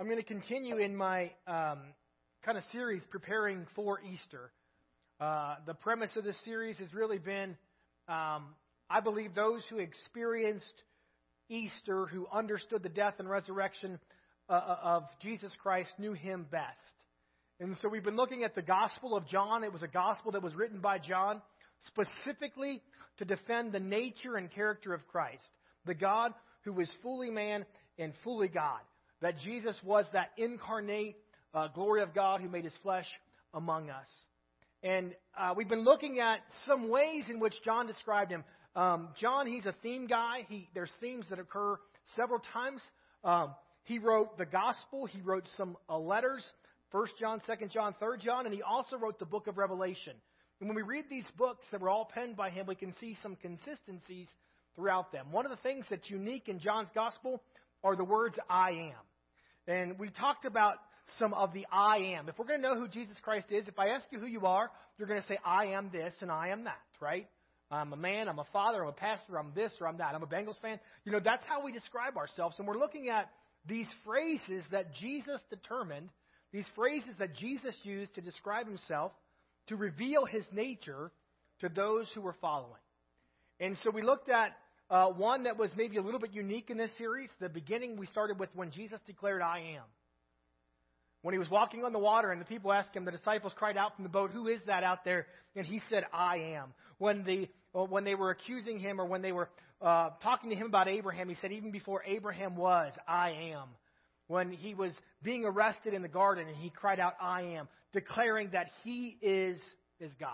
I'm going to continue in my um, kind of series preparing for Easter. Uh, the premise of this series has really been um, I believe those who experienced Easter, who understood the death and resurrection uh, uh, of Jesus Christ, knew him best. And so we've been looking at the Gospel of John. It was a gospel that was written by John specifically to defend the nature and character of Christ, the God who was fully man and fully God. That Jesus was that incarnate uh, glory of God who made his flesh among us. And uh, we've been looking at some ways in which John described him. Um, John, he's a theme guy. He, there's themes that occur several times. Um, he wrote the gospel. He wrote some uh, letters, First John, Second John, Third John, and he also wrote the book of Revelation. And when we read these books that were all penned by him, we can see some consistencies throughout them. One of the things that's unique in John's gospel are the words I am. And we talked about some of the I am. If we're going to know who Jesus Christ is, if I ask you who you are, you're going to say, I am this and I am that, right? I'm a man, I'm a father, I'm a pastor, I'm this or I'm that. I'm a Bengals fan. You know, that's how we describe ourselves. And we're looking at these phrases that Jesus determined, these phrases that Jesus used to describe himself to reveal his nature to those who were following. And so we looked at uh, one that was maybe a little bit unique in this series. The beginning we started with when Jesus declared, I am. When he was walking on the water and the people asked him, the disciples cried out from the boat, Who is that out there? And he said, I am. When, the, when they were accusing him or when they were uh, talking to him about Abraham, he said, Even before Abraham was, I am. When he was being arrested in the garden and he cried out, I am declaring that He is, is God.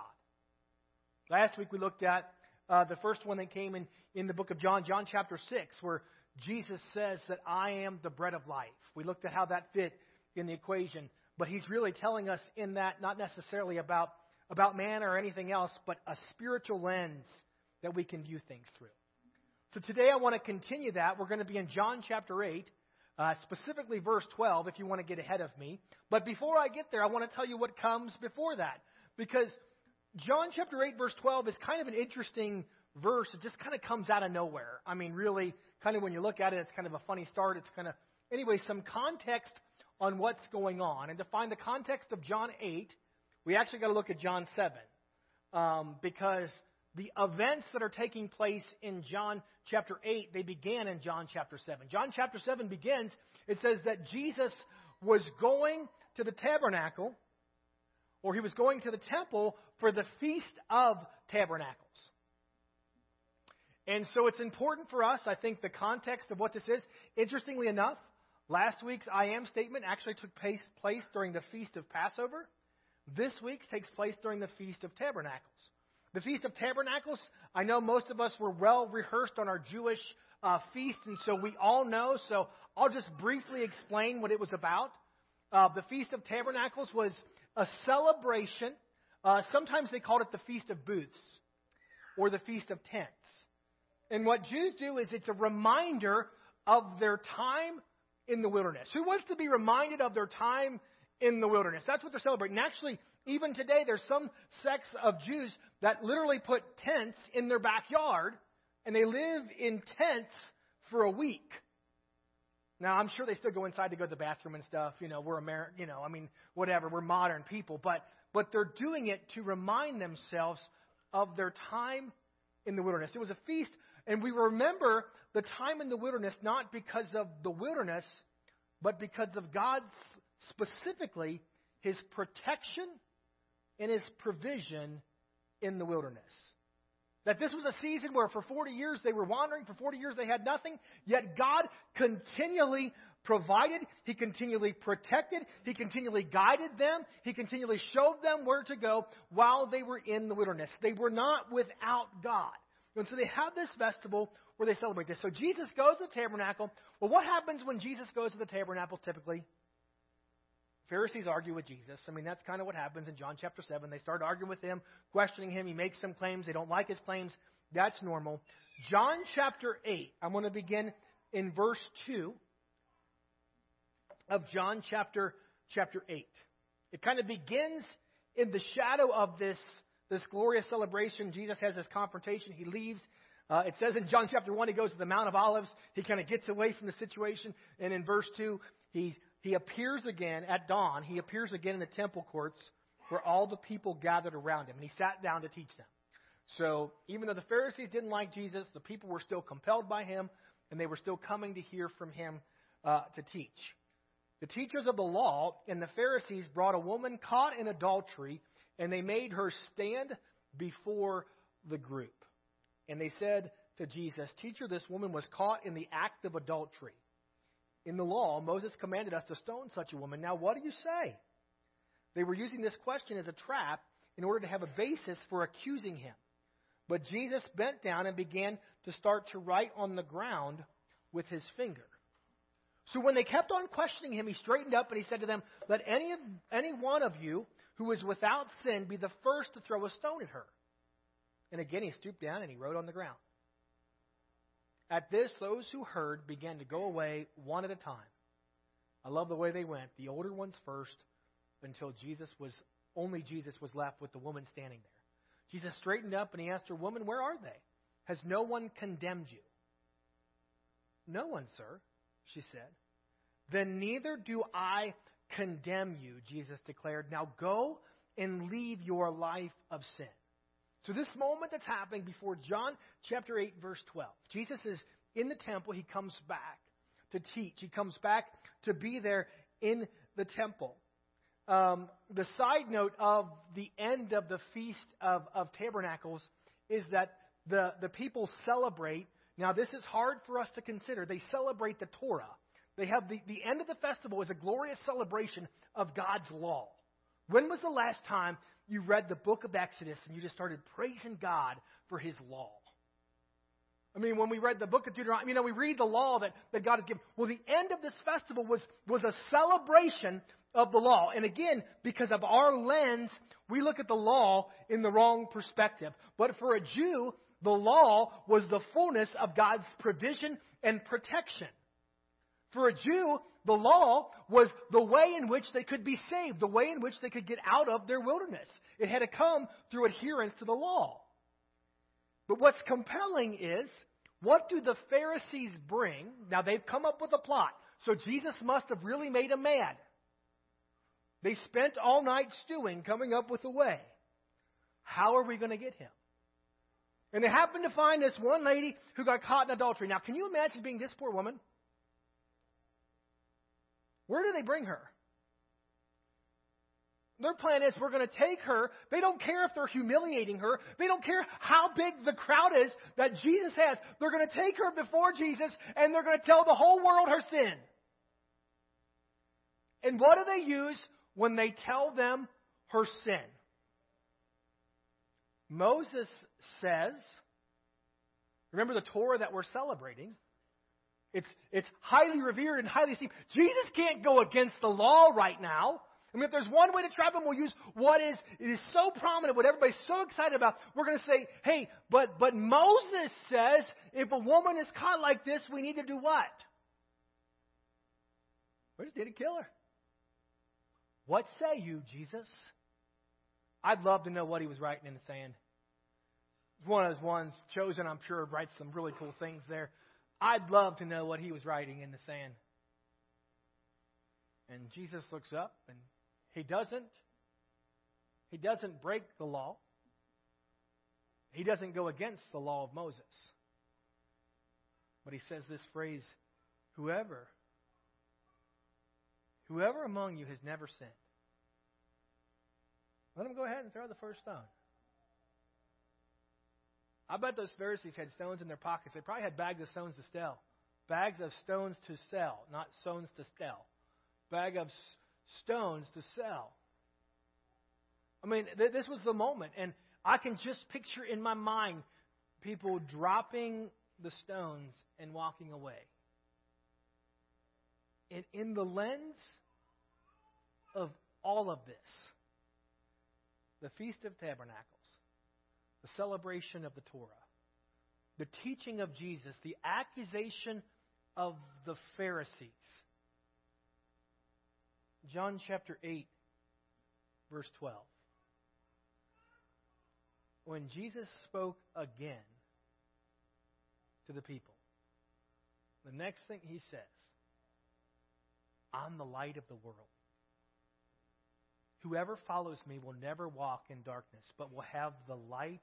Last week we looked at uh, the first one that came in, in the book of John, John chapter 6, where Jesus says that I am the bread of life. We looked at how that fit in the equation. But he's really telling us in that not necessarily about, about man or anything else, but a spiritual lens that we can view things through. So today I want to continue that. We're going to be in John chapter 8 uh, specifically verse 12, if you want to get ahead of me. But before I get there, I want to tell you what comes before that. Because John chapter 8, verse 12 is kind of an interesting verse. It just kind of comes out of nowhere. I mean, really, kind of when you look at it, it's kind of a funny start. It's kind of, anyway, some context on what's going on. And to find the context of John 8, we actually got to look at John 7. Um, because the events that are taking place in John chapter 8, they began in John chapter 7. John chapter 7 begins, it says that Jesus was going to the tabernacle, or he was going to the temple for the Feast of Tabernacles. And so it's important for us, I think, the context of what this is. Interestingly enough, last week's I am statement actually took place, place during the Feast of Passover. This week's takes place during the Feast of Tabernacles. The Feast of Tabernacles, I know most of us were well rehearsed on our Jewish uh, feast, and so we all know. So I'll just briefly explain what it was about. Uh, the Feast of Tabernacles was a celebration. Uh, sometimes they called it the Feast of Booths or the Feast of Tents. And what Jews do is it's a reminder of their time in the wilderness. Who wants to be reminded of their time in the wilderness? That's what they're celebrating. And actually, even today, there's some sects of Jews that literally put tents in their backyard and they live in tents for a week. Now, I'm sure they still go inside to go to the bathroom and stuff. You know, we're American, you know, I mean, whatever. We're modern people. But, but they're doing it to remind themselves of their time in the wilderness. It was a feast, and we remember the time in the wilderness not because of the wilderness, but because of God's specifically his protection in his provision in the wilderness. That this was a season where for 40 years they were wandering, for 40 years they had nothing, yet God continually provided, He continually protected, He continually guided them, He continually showed them where to go while they were in the wilderness. They were not without God. And so they have this festival where they celebrate this. So Jesus goes to the tabernacle. Well, what happens when Jesus goes to the tabernacle typically? Pharisees argue with Jesus. I mean, that's kind of what happens in John chapter 7. They start arguing with him, questioning him. He makes some claims. They don't like his claims. That's normal. John chapter 8, I'm going to begin in verse 2 of John chapter, chapter 8. It kind of begins in the shadow of this, this glorious celebration. Jesus has this confrontation. He leaves. Uh, it says in John chapter 1, he goes to the Mount of Olives. He kind of gets away from the situation. And in verse 2, he's he appears again at dawn. He appears again in the temple courts where all the people gathered around him, and he sat down to teach them. So even though the Pharisees didn't like Jesus, the people were still compelled by him, and they were still coming to hear from him uh, to teach. The teachers of the law and the Pharisees brought a woman caught in adultery, and they made her stand before the group. And they said to Jesus, Teacher, this woman was caught in the act of adultery. In the law, Moses commanded us to stone such a woman. Now, what do you say? They were using this question as a trap in order to have a basis for accusing him. But Jesus bent down and began to start to write on the ground with his finger. So when they kept on questioning him, he straightened up and he said to them, Let any, of, any one of you who is without sin be the first to throw a stone at her. And again he stooped down and he wrote on the ground. At this, those who heard began to go away one at a time. I love the way they went. The older ones first, until Jesus was only Jesus was left with the woman standing there. Jesus straightened up and he asked her, Woman, where are they? Has no one condemned you? No one, sir, she said. Then neither do I condemn you, Jesus declared. Now go and leave your life of sin. So, this moment that's happening before John chapter 8, verse 12, Jesus is in the temple. He comes back to teach, he comes back to be there in the temple. Um, the side note of the end of the Feast of, of Tabernacles is that the, the people celebrate. Now, this is hard for us to consider. They celebrate the Torah. They have the, the end of the festival is a glorious celebration of God's law. When was the last time you read the book of Exodus and you just started praising God for his law. I mean, when we read the book of Deuteronomy, you know, we read the law that, that God has given. Well, the end of this festival was, was a celebration of the law. And again, because of our lens, we look at the law in the wrong perspective. But for a Jew, the law was the fullness of God's provision and protection. For a Jew, the law was the way in which they could be saved, the way in which they could get out of their wilderness. It had to come through adherence to the law. But what's compelling is what do the Pharisees bring? Now they've come up with a plot. So Jesus must have really made them mad. They spent all night stewing, coming up with a way. How are we going to get him? And they happened to find this one lady who got caught in adultery. Now, can you imagine being this poor woman? Where do they bring her? Their plan is we're going to take her. They don't care if they're humiliating her. They don't care how big the crowd is that Jesus has. They're going to take her before Jesus and they're going to tell the whole world her sin. And what do they use when they tell them her sin? Moses says, remember the Torah that we're celebrating? It's, it's highly revered and highly esteemed. Jesus can't go against the law right now. I mean, if there's one way to trap him, we'll use what is it is so prominent, what everybody's so excited about. We're going to say, hey, but but Moses says if a woman is caught like this, we need to do what? We just need to kill her. What say you, Jesus? I'd love to know what he was writing in the sand. One of those ones chosen, I'm sure, writes some really cool things there. I'd love to know what he was writing in the sand. And Jesus looks up and he doesn't he doesn't break the law. He doesn't go against the law of Moses. But he says this phrase, whoever whoever among you has never sinned, let him go ahead and throw the first stone. I bet those Pharisees had stones in their pockets. They probably had bags of stones to sell. Bags of stones to sell, not stones to sell. Bag of stones to sell. I mean, th- this was the moment. And I can just picture in my mind people dropping the stones and walking away. And in the lens of all of this, the Feast of Tabernacles, the celebration of the Torah, the teaching of Jesus, the accusation of the Pharisees. John chapter 8, verse 12. When Jesus spoke again to the people, the next thing he says, I'm the light of the world. Whoever follows me will never walk in darkness, but will have the light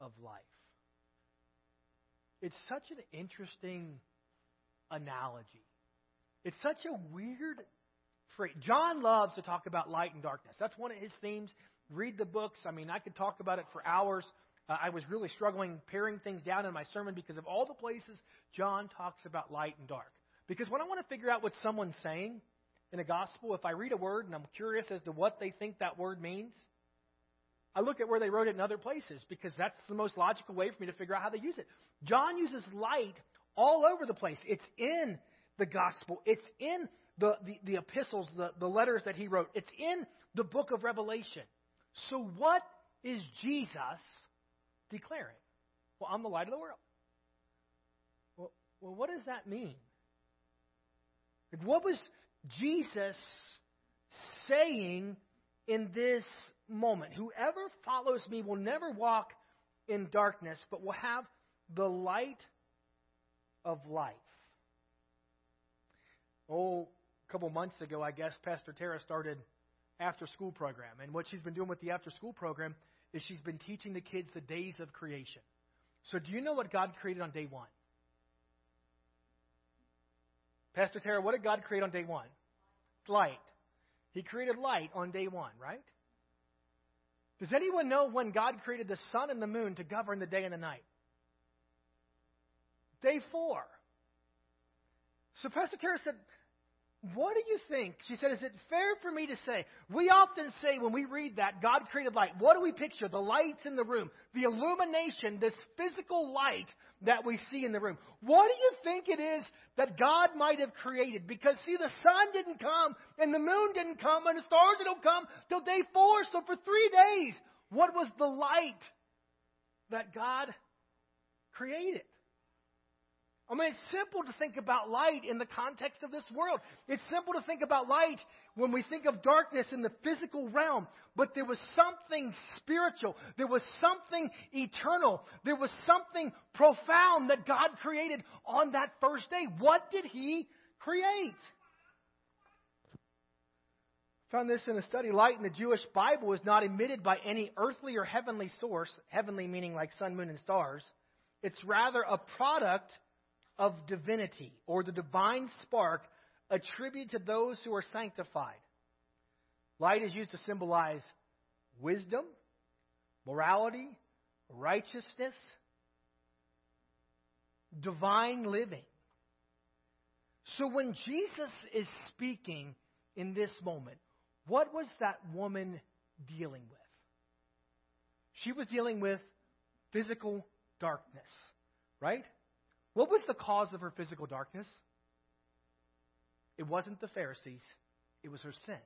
of life. It's such an interesting analogy. It's such a weird phrase. John loves to talk about light and darkness. That's one of his themes. Read the books. I mean, I could talk about it for hours. Uh, I was really struggling paring things down in my sermon because of all the places John talks about light and dark. Because when I want to figure out what someone's saying in a gospel, if I read a word and I'm curious as to what they think that word means, I look at where they wrote it in other places because that's the most logical way for me to figure out how they use it. John uses light all over the place. It's in the gospel, it's in the, the, the epistles, the, the letters that he wrote, it's in the book of Revelation. So, what is Jesus declaring? Well, I'm the light of the world. Well, well what does that mean? Like, what was Jesus saying in this moment? Whoever follows me will never walk in darkness, but will have the light of life. Oh, a couple months ago, I guess, Pastor Tara started after school program. And what she's been doing with the after school program is she's been teaching the kids the days of creation. So, do you know what God created on day one? Pastor Tara, what did God create on day one? Light. He created light on day one, right? Does anyone know when God created the sun and the moon to govern the day and the night? Day four. So Pastor Tara said, what do you think? She said, Is it fair for me to say? We often say when we read that, God created light. What do we picture? The lights in the room, the illumination, this physical light that we see in the room. What do you think it is that God might have created? Because, see, the sun didn't come, and the moon didn't come, and the stars didn't come till day four. So for three days, what was the light that God created? I mean, it's simple to think about light in the context of this world. It's simple to think about light when we think of darkness in the physical realm. But there was something spiritual. There was something eternal. There was something profound that God created on that first day. What did He create? Found this in a study. Light in the Jewish Bible is not emitted by any earthly or heavenly source, heavenly meaning like sun, moon, and stars. It's rather a product of divinity or the divine spark attributed to those who are sanctified. Light is used to symbolize wisdom, morality, righteousness, divine living. So when Jesus is speaking in this moment, what was that woman dealing with? She was dealing with physical darkness, right? What was the cause of her physical darkness? It wasn't the Pharisees, it was her sin.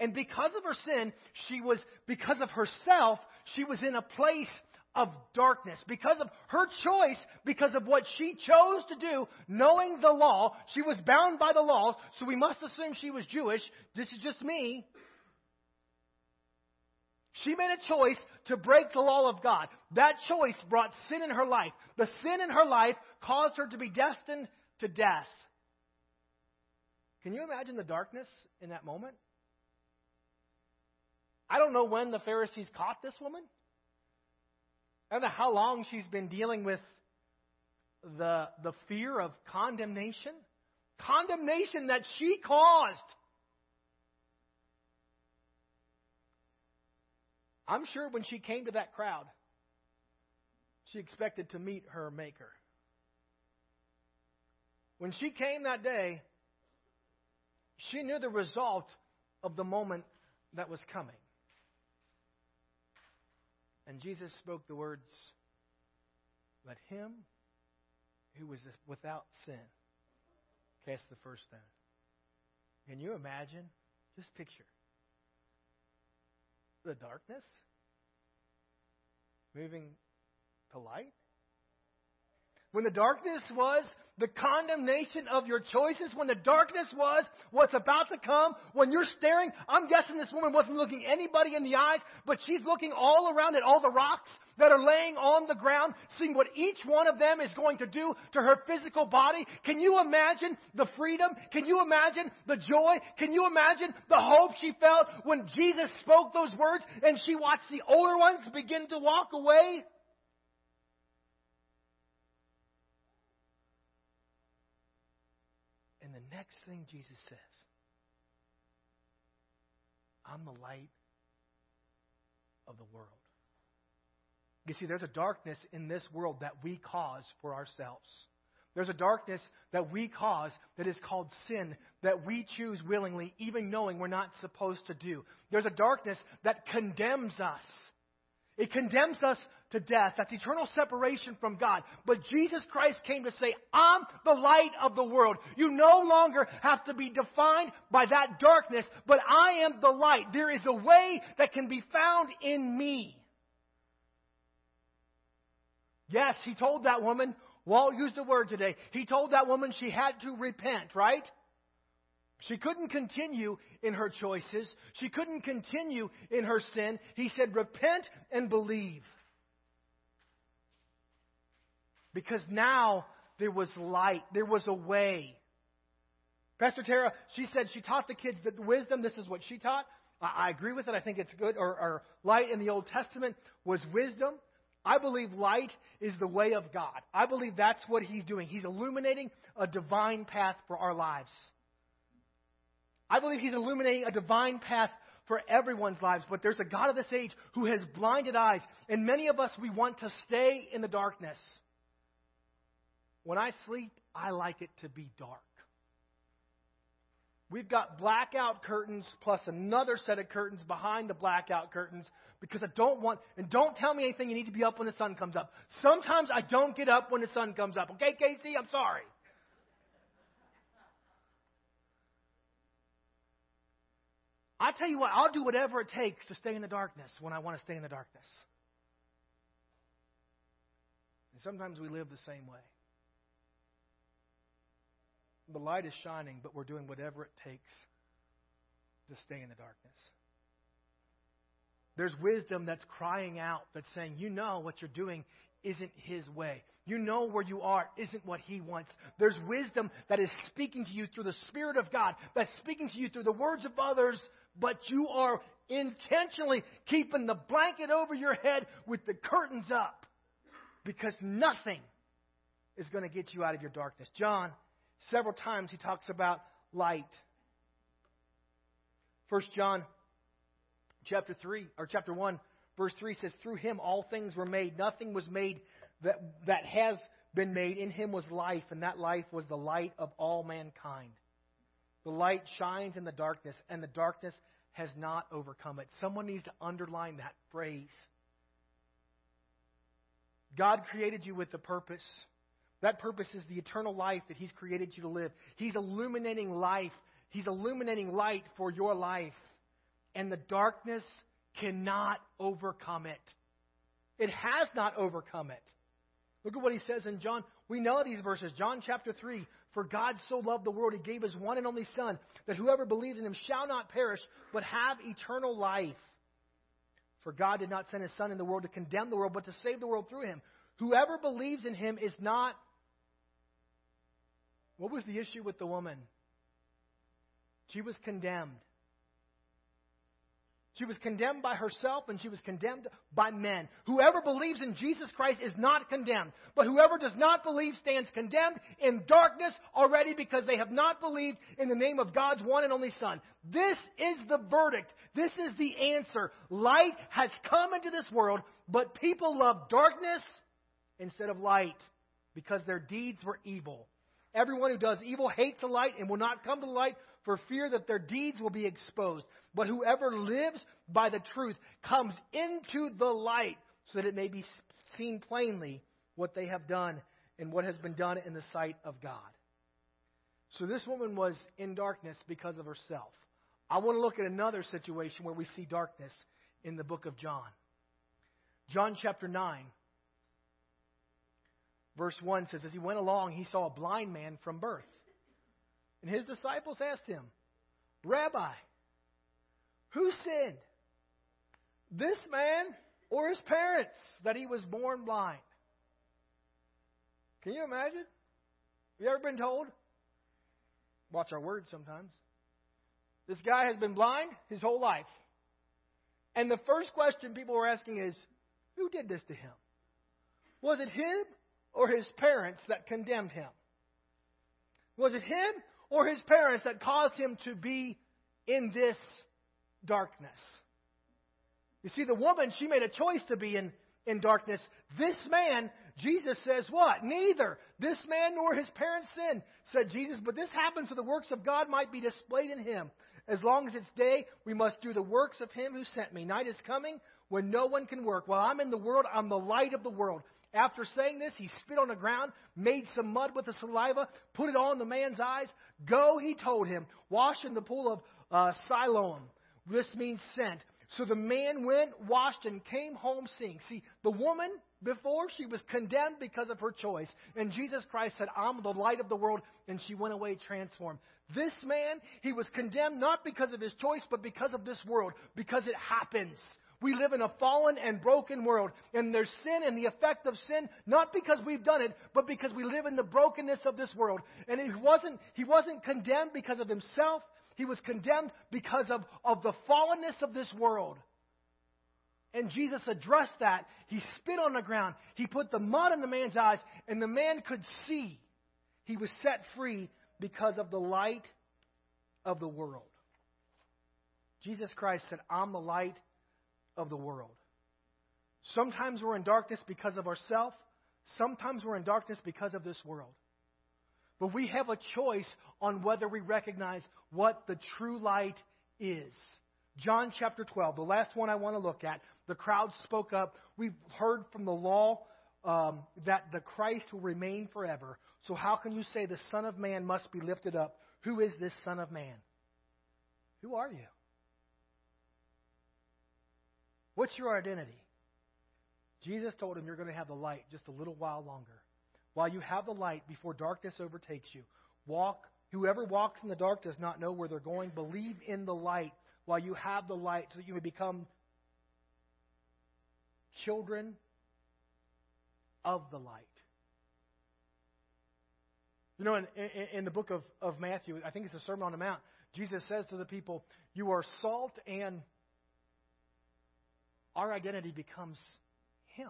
And because of her sin, she was, because of herself, she was in a place of darkness. Because of her choice, because of what she chose to do, knowing the law, she was bound by the law, so we must assume she was Jewish. This is just me. She made a choice to break the law of God. That choice brought sin in her life. The sin in her life caused her to be destined to death. Can you imagine the darkness in that moment? I don't know when the Pharisees caught this woman. I don't know how long she's been dealing with the, the fear of condemnation. Condemnation that she caused. I'm sure when she came to that crowd, she expected to meet her Maker. When she came that day, she knew the result of the moment that was coming. And Jesus spoke the words, Let him who was without sin cast the first stone. Can you imagine? Just picture the darkness moving to light? When the darkness was the condemnation of your choices, when the darkness was what's about to come, when you're staring, I'm guessing this woman wasn't looking anybody in the eyes, but she's looking all around at all the rocks that are laying on the ground, seeing what each one of them is going to do to her physical body. Can you imagine the freedom? Can you imagine the joy? Can you imagine the hope she felt when Jesus spoke those words and she watched the older ones begin to walk away? And the next thing Jesus says, I'm the light of the world. You see, there's a darkness in this world that we cause for ourselves. There's a darkness that we cause that is called sin that we choose willingly, even knowing we're not supposed to do. There's a darkness that condemns us. It condemns us to death. That's eternal separation from God. But Jesus Christ came to say, I'm the light of the world. You no longer have to be defined by that darkness, but I am the light. There is a way that can be found in me. Yes, he told that woman, Walt used the word today, he told that woman she had to repent, right? She couldn't continue in her choices. She couldn't continue in her sin. He said, Repent and believe. Because now there was light, there was a way. Pastor Tara, she said she taught the kids that wisdom, this is what she taught. I, I agree with it. I think it's good. Or, or light in the Old Testament was wisdom. I believe light is the way of God. I believe that's what He's doing. He's illuminating a divine path for our lives. I believe He's illuminating a divine path for everyone's lives, but there's a God of this age who has blinded eyes, and many of us, we want to stay in the darkness. When I sleep, I like it to be dark. We've got blackout curtains plus another set of curtains behind the blackout curtains because I don't want, and don't tell me anything you need to be up when the sun comes up. Sometimes I don't get up when the sun comes up. Okay, Casey? I'm sorry. I tell you what, I'll do whatever it takes to stay in the darkness when I want to stay in the darkness. And sometimes we live the same way. The light is shining, but we're doing whatever it takes to stay in the darkness. There's wisdom that's crying out, that's saying, you know what you're doing isn't His way. You know where you are isn't what He wants. There's wisdom that is speaking to you through the Spirit of God, that's speaking to you through the words of others, but you are intentionally keeping the blanket over your head with the curtains up because nothing is going to get you out of your darkness. John, several times, he talks about light. First John chapter 3 or chapter 1 verse 3 says through him all things were made. Nothing was made that that has been made. In him was life and that life was the light of all mankind. The light shines in the darkness and the darkness has not overcome it. Someone needs to underline that phrase. God created you with a purpose that purpose is the eternal life that he's created you to live he's illuminating life he's illuminating light for your life and the darkness cannot overcome it. It has not overcome it. Look at what he says in John. We know these verses. John chapter 3 For God so loved the world, he gave his one and only Son, that whoever believes in him shall not perish, but have eternal life. For God did not send his Son in the world to condemn the world, but to save the world through him. Whoever believes in him is not. What was the issue with the woman? She was condemned. She was condemned by herself and she was condemned by men. Whoever believes in Jesus Christ is not condemned. But whoever does not believe stands condemned in darkness already because they have not believed in the name of God's one and only Son. This is the verdict. This is the answer. Light has come into this world, but people love darkness instead of light because their deeds were evil. Everyone who does evil hates the light and will not come to the light for fear that their deeds will be exposed. But whoever lives by the truth comes into the light so that it may be seen plainly what they have done and what has been done in the sight of God. So this woman was in darkness because of herself. I want to look at another situation where we see darkness in the book of John. John chapter 9. Verse 1 says, As he went along, he saw a blind man from birth. And his disciples asked him, Rabbi, who sinned? This man or his parents that he was born blind? Can you imagine? Have you ever been told? Watch our words sometimes. This guy has been blind his whole life. And the first question people were asking is, who did this to him? Was it him or his parents that condemned him? Was it him or his parents that caused him to be in this darkness? You see, the woman, she made a choice to be in, in darkness. This man, Jesus says what? Neither. This man nor his parents sinned, said Jesus, but this happens so the works of God might be displayed in him. As long as it's day, we must do the works of him who sent me. Night is coming when no one can work. While I'm in the world, I'm the light of the world. After saying this, he spit on the ground, made some mud with the saliva, put it on the man's eyes. Go, he told him, wash in the pool of uh, Siloam. This means sent. So the man went, washed, and came home seeing. See, the woman before she was condemned because of her choice. And Jesus Christ said, I'm the light of the world. And she went away transformed. This man, he was condemned not because of his choice, but because of this world, because it happens. We live in a fallen and broken world, and there's sin and the effect of sin, not because we've done it, but because we live in the brokenness of this world. And he wasn't, he wasn't condemned because of himself, he was condemned because of, of the fallenness of this world. And Jesus addressed that. He spit on the ground. He put the mud in the man's eyes, and the man could see. He was set free because of the light of the world. Jesus Christ said, I'm the light of the world. Sometimes we're in darkness because of ourselves. Sometimes we're in darkness because of this world. But we have a choice on whether we recognize what the true light is. John chapter 12, the last one I want to look at. The crowd spoke up. We've heard from the law um, that the Christ will remain forever. So how can you say the Son of Man must be lifted up? Who is this Son of Man? Who are you? What's your identity? Jesus told him you're going to have the light just a little while longer. While you have the light before darkness overtakes you, walk. Whoever walks in the dark does not know where they're going. Believe in the light while you have the light so that you may become children of the light. You know, in, in, in, the book of, of Matthew, I think it's the Sermon on the Mount, Jesus says to the people, You are salt, and our identity becomes Him.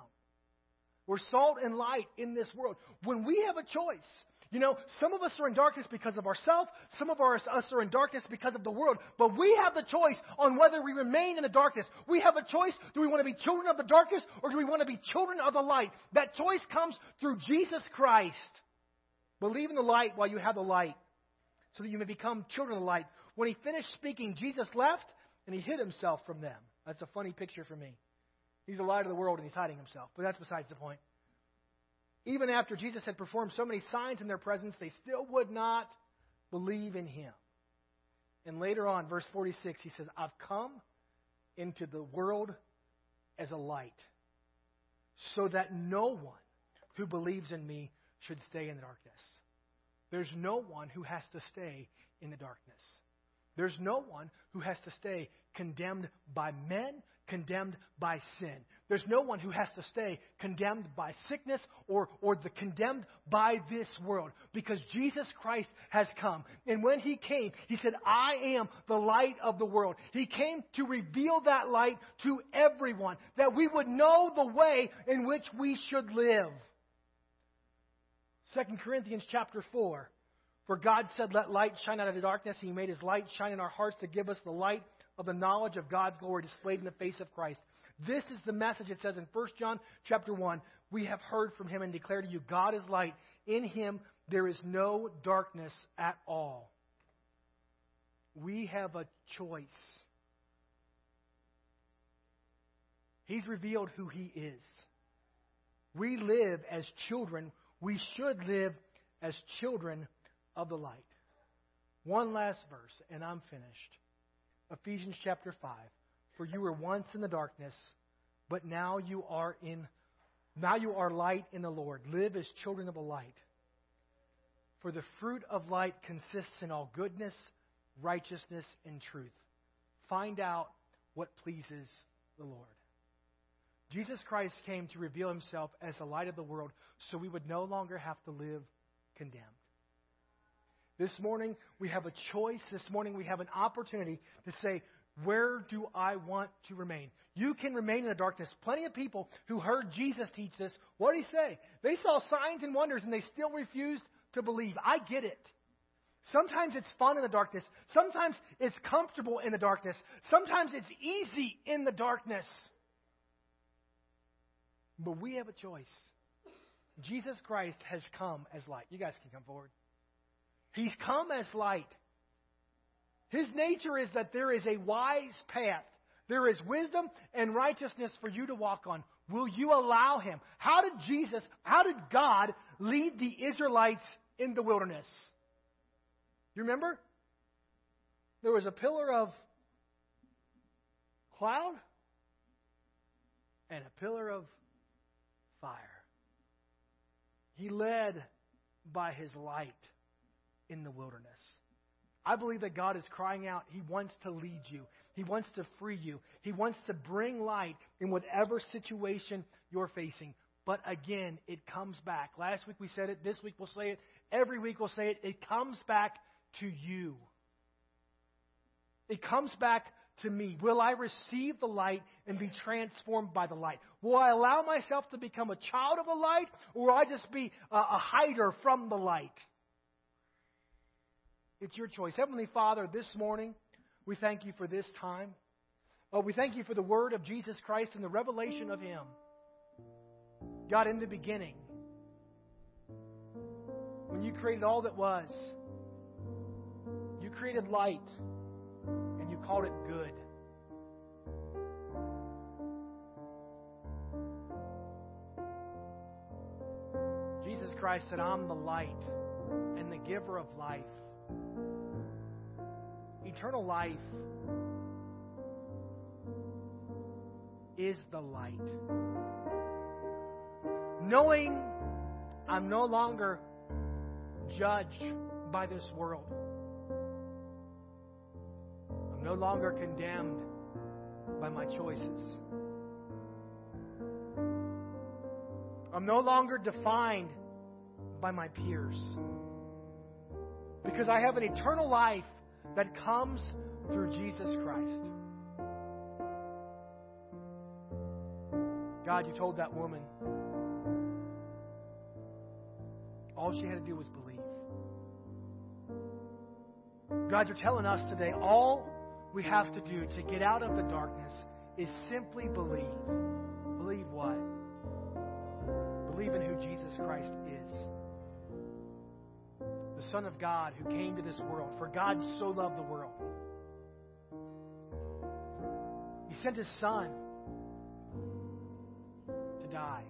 We're salt and light in this world. When we have a choice, you know, some of us are in darkness because of ourselves. Some of us are in darkness because of the world. But we have the choice on whether we remain in the darkness. We have a choice. Do we want to be children of the darkness or do we want to be children of the light? That choice comes through Jesus Christ. Believe in the light while you have the light so that you may become children of the light. When he finished speaking, Jesus left and he hid himself from them. That's a funny picture for me. He's a light of the world and he's hiding himself. But that's besides the point. Even after Jesus had performed so many signs in their presence, they still would not believe in him. And later on, verse 46, he says, I've come into the world as a light, so that no one who believes in me should stay in the darkness. There's no one who has to stay in the darkness. There's no one who has to stay condemned by men, condemned by sin. There's no one who has to stay condemned by sickness or, or the condemned by this world because Jesus Christ has come. And when he came, he said, I am the light of the world. He came to reveal that light to everyone, that we would know the way in which we should live. 2 Corinthians chapter 4. For God said, Let light shine out of the darkness. He made his light shine in our hearts to give us the light of the knowledge of God's glory displayed in the face of Christ. This is the message it says in 1 John chapter 1. We have heard from him and declare to you, God is light. In him there is no darkness at all. We have a choice. He's revealed who he is. We live as children. We should live as children of the light. One last verse, and I'm finished. Ephesians chapter 5. For you were once in the darkness, but now you are in Now you are light in the Lord. Live as children of the light. For the fruit of light consists in all goodness, righteousness, and truth. Find out what pleases the Lord. Jesus Christ came to reveal himself as the light of the world so we would no longer have to live condemned. This morning, we have a choice. This morning, we have an opportunity to say, Where do I want to remain? You can remain in the darkness. Plenty of people who heard Jesus teach this, what did he say? They saw signs and wonders and they still refused to believe. I get it. Sometimes it's fun in the darkness. Sometimes it's comfortable in the darkness. Sometimes it's easy in the darkness. But we have a choice. Jesus Christ has come as light. You guys can come forward. He's come as light. His nature is that there is a wise path. There is wisdom and righteousness for you to walk on. Will you allow him? How did Jesus, how did God lead the Israelites in the wilderness? You remember? There was a pillar of cloud and a pillar of fire. He led by his light in the wilderness. I believe that God is crying out. He wants to lead you. He wants to free you. He wants to bring light in whatever situation you're facing. But again, it comes back. Last week we said it. This week we'll say it. Every week we'll say it. It comes back to you. It comes back to me. Will I receive the light and be transformed by the light? Will I allow myself to become a child of the light, or will I just be a, a hider from the light? It's your choice. Heavenly Father, this morning, we thank you for this time. Oh, we thank you for the word of Jesus Christ and the revelation of Him. God, in the beginning, when you created all that was, you created light and you called it good. Jesus Christ said, I'm the light and the giver of life. Eternal life is the light. Knowing I'm no longer judged by this world, I'm no longer condemned by my choices. I'm no longer defined by my peers. Because I have an eternal life that comes through Jesus Christ. God, you told that woman all she had to do was believe. God, you're telling us today all we have to do to get out of the darkness is simply believe. Believe what? Believe in who Jesus Christ is the Son of God who came to this world. For God so loved the world. He sent His Son to die.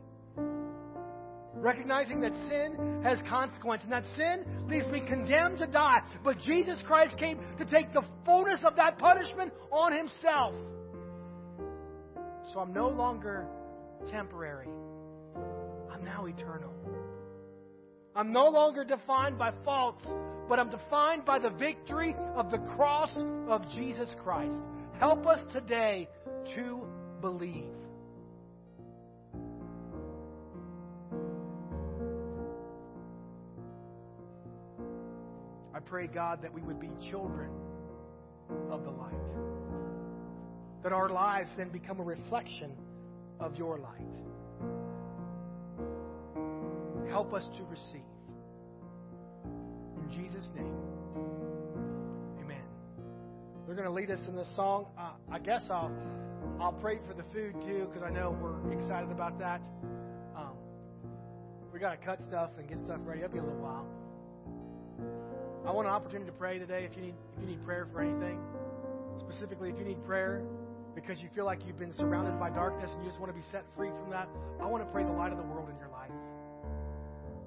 Recognizing that sin has consequence and that sin leaves me condemned to die. But Jesus Christ came to take the fullness of that punishment on Himself. So I'm no longer temporary, I'm now eternal. I'm no longer defined by faults, but I'm defined by the victory of the cross of Jesus Christ. Help us today to believe. I pray, God, that we would be children of the light. That our lives then become a reflection of your light. Help us to receive. In Jesus' name, amen. They're going to lead us in this song. Uh, I guess I'll I'll pray for the food too because I know we're excited about that. Um, we got to cut stuff and get stuff ready. It'll be a little while. I want an opportunity to pray today. If you need if you need prayer for anything, specifically if you need prayer because you feel like you've been surrounded by darkness and you just want to be set free from that, I want to pray the light of the world in your life.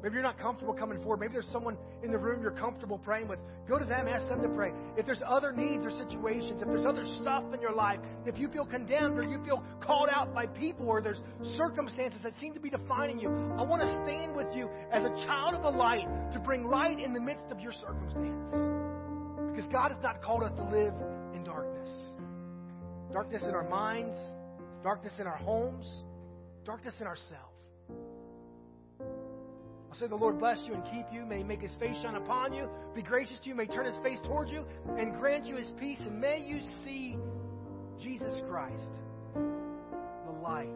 Maybe you're not comfortable coming forward. Maybe there's someone in the room you're comfortable praying with. Go to them, ask them to pray. If there's other needs or situations, if there's other stuff in your life, if you feel condemned or you feel called out by people or there's circumstances that seem to be defining you, I want to stand with you as a child of the light to bring light in the midst of your circumstance. Because God has not called us to live in darkness. Darkness in our minds, darkness in our homes, darkness in ourselves. I'll say the Lord bless you and keep you. May he make his face shine upon you, be gracious to you, may turn his face towards you, and grant you his peace. And may you see Jesus Christ, the light